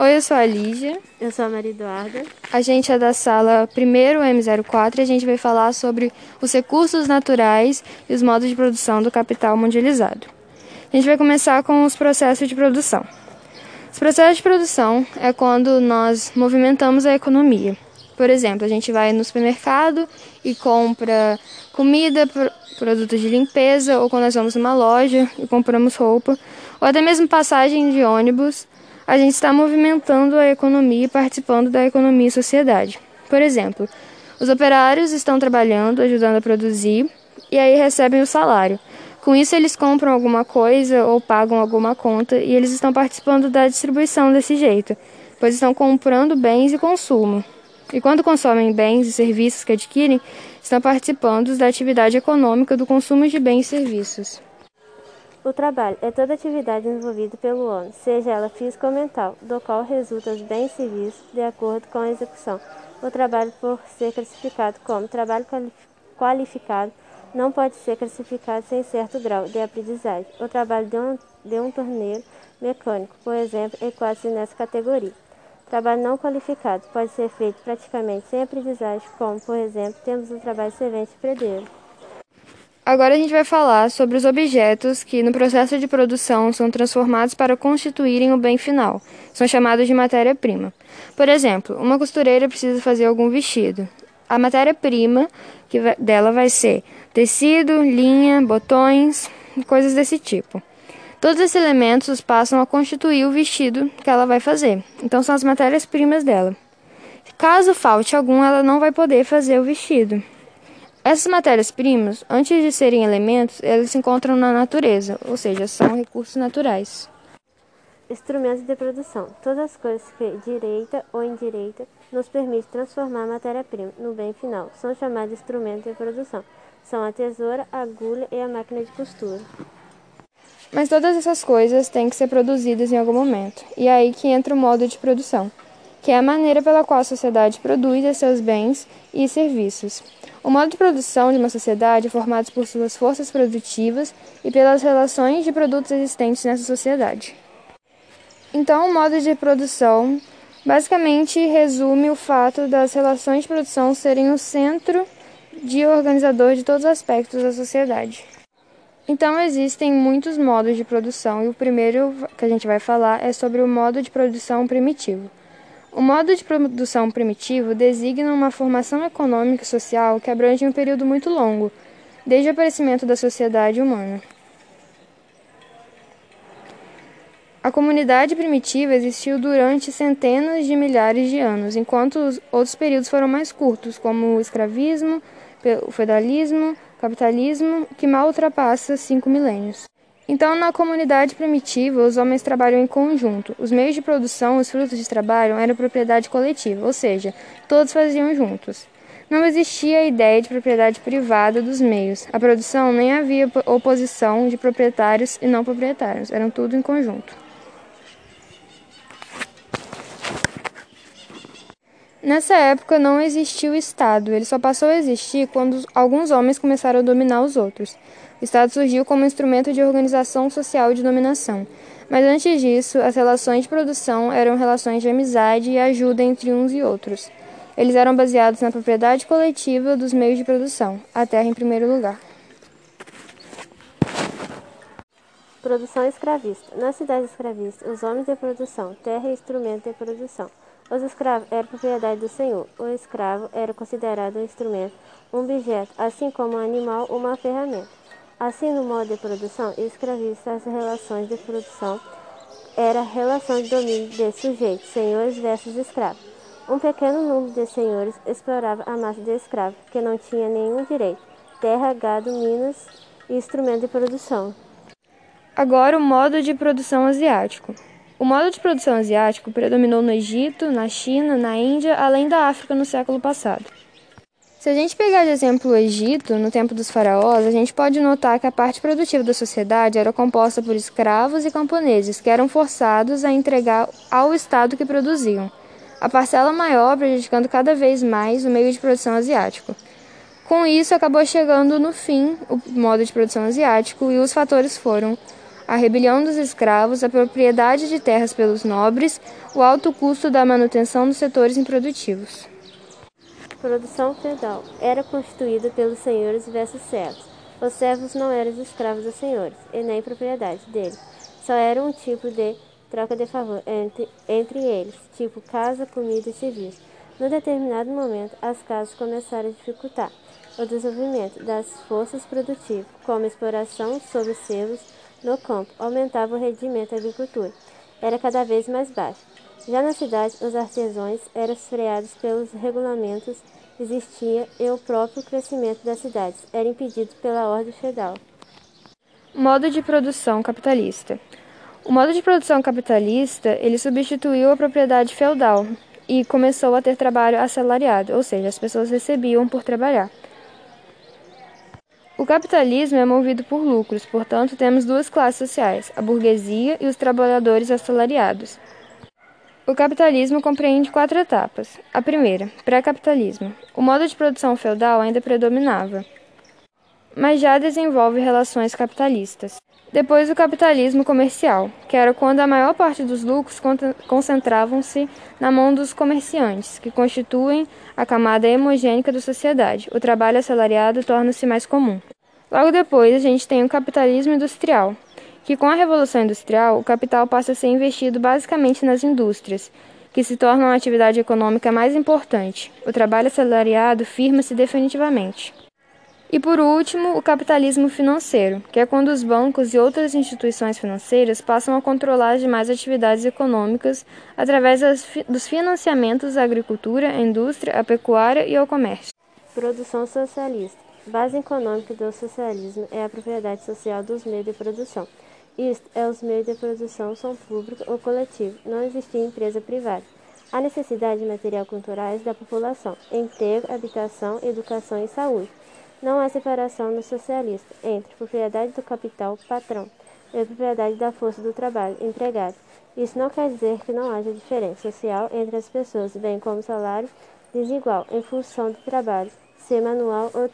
Oi, eu sou a Lígia. Eu sou a Maria Eduarda. A gente é da sala 1 M04 e a gente vai falar sobre os recursos naturais e os modos de produção do capital mundializado. A gente vai começar com os processos de produção. Os processos de produção é quando nós movimentamos a economia. Por exemplo, a gente vai no supermercado e compra comida, produtos de limpeza, ou quando nós vamos numa loja e compramos roupa, ou até mesmo passagem de ônibus a gente está movimentando a economia e participando da economia e sociedade. Por exemplo, os operários estão trabalhando, ajudando a produzir e aí recebem o salário. Com isso, eles compram alguma coisa ou pagam alguma conta e eles estão participando da distribuição desse jeito, pois estão comprando bens e consumo. E quando consomem bens e serviços que adquirem, estão participando da atividade econômica do consumo de bens e serviços. O trabalho é toda atividade envolvida pelo homem, seja ela física ou mental, do qual resultam os bens civis de acordo com a execução. O trabalho, por ser classificado como trabalho qualificado, não pode ser classificado sem certo grau de aprendizagem. O trabalho de um, de um torneiro mecânico, por exemplo, enquadra-se nessa categoria. Trabalho não qualificado pode ser feito praticamente sem aprendizagem, como, por exemplo, temos o trabalho servente e predeiro. Agora a gente vai falar sobre os objetos que, no processo de produção, são transformados para constituírem o bem final. São chamados de matéria-prima. Por exemplo, uma costureira precisa fazer algum vestido. A matéria-prima dela vai ser tecido, linha, botões, coisas desse tipo. Todos esses elementos passam a constituir o vestido que ela vai fazer. Então, são as matérias-primas dela. Caso falte algum, ela não vai poder fazer o vestido. Essas matérias-primas, antes de serem elementos, elas se encontram na natureza, ou seja, são recursos naturais. Instrumentos de produção. Todas as coisas que, direita ou indireita, nos permitem transformar a matéria-prima no bem final são chamados de instrumentos de produção. São a tesoura, a agulha e a máquina de costura. Mas todas essas coisas têm que ser produzidas em algum momento, e é aí que entra o modo de produção, que é a maneira pela qual a sociedade produz seus bens e serviços. O modo de produção de uma sociedade é formado por suas forças produtivas e pelas relações de produtos existentes nessa sociedade. Então, o modo de produção basicamente resume o fato das relações de produção serem o centro de organizador de todos os aspectos da sociedade. Então, existem muitos modos de produção e o primeiro que a gente vai falar é sobre o modo de produção primitivo. O modo de produção primitivo designa uma formação econômica e social que abrange um período muito longo, desde o aparecimento da sociedade humana. A comunidade primitiva existiu durante centenas de milhares de anos, enquanto os outros períodos foram mais curtos, como o escravismo, o feudalismo, o capitalismo, que mal ultrapassa cinco milênios. Então, na comunidade primitiva, os homens trabalham em conjunto. Os meios de produção, os frutos de trabalho eram propriedade coletiva, ou seja, todos faziam juntos. Não existia a ideia de propriedade privada dos meios. A produção nem havia oposição de proprietários e não proprietários, eram tudo em conjunto. Nessa época não existia o Estado, ele só passou a existir quando alguns homens começaram a dominar os outros. O Estado surgiu como instrumento de organização social de dominação. Mas antes disso, as relações de produção eram relações de amizade e ajuda entre uns e outros. Eles eram baseados na propriedade coletiva dos meios de produção, a terra em primeiro lugar. Produção escravista. Na cidade escravista, os homens de produção, terra e instrumento de produção. Os escravos eram propriedade do senhor. O escravo era considerado um instrumento, um objeto, assim como um animal, uma ferramenta. Assim, no modo de produção escravista, as relações de produção era relação de domínio de sujeitos, senhores versus escravos. Um pequeno número de senhores explorava a massa de escravos, que não tinha nenhum direito, terra, gado, minas e instrumento de produção. Agora, o modo de produção asiático. O modo de produção asiático predominou no Egito, na China, na Índia, além da África no século passado. Se a gente pegar de exemplo o Egito, no tempo dos faraós, a gente pode notar que a parte produtiva da sociedade era composta por escravos e camponeses, que eram forçados a entregar ao Estado que produziam. A parcela maior prejudicando cada vez mais o meio de produção asiático. Com isso, acabou chegando no fim o modo de produção asiático e os fatores foram a rebelião dos escravos, a propriedade de terras pelos nobres, o alto custo da manutenção dos setores improdutivos. Produção feudal era constituída pelos senhores versus servos. Os servos não eram escravos dos senhores, e nem propriedade deles. Só era um tipo de troca de favor entre, entre eles, tipo casa, comida e serviço. No determinado momento, as casas começaram a dificultar o desenvolvimento das forças produtivas, como exploração sobre selos no campo, aumentava o rendimento da agricultura. Era cada vez mais baixo. Já na cidade, os artesãos eram freados pelos regulamentos existia e o próprio crescimento das cidades era impedido pela ordem feudal. Modo de produção capitalista. O modo de produção capitalista, ele substituiu a propriedade feudal e começou a ter trabalho assalariado, ou seja, as pessoas recebiam por trabalhar. O capitalismo é movido por lucros, portanto, temos duas classes sociais, a burguesia e os trabalhadores assalariados. O capitalismo compreende quatro etapas. A primeira, pré-capitalismo. O modo de produção feudal ainda predominava, mas já desenvolve relações capitalistas. Depois, o capitalismo comercial, que era quando a maior parte dos lucros concentravam-se na mão dos comerciantes, que constituem a camada hemogênica da sociedade. O trabalho assalariado torna-se mais comum. Logo depois, a gente tem o capitalismo industrial, que com a Revolução Industrial, o capital passa a ser investido basicamente nas indústrias, que se tornam a atividade econômica mais importante. O trabalho assalariado firma-se definitivamente. E por último, o capitalismo financeiro, que é quando os bancos e outras instituições financeiras passam a controlar as demais atividades econômicas através dos financiamentos à agricultura, à indústria, à pecuária e ao comércio. Produção socialista. Base econômica do socialismo é a propriedade social dos meios de produção. Isto é, os meios de produção são públicos ou coletivos, não existia empresa privada. A necessidade de material culturais da população, emprego, habitação, educação e saúde. Não há separação no socialista entre propriedade do capital, patrão, e propriedade da força do trabalho, empregado. Isso não quer dizer que não haja diferença social entre as pessoas, bem como salário desigual em função do trabalho, ser manual ou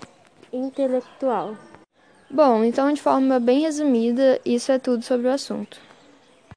intelectual. Bom, então de forma bem resumida, isso é tudo sobre o assunto.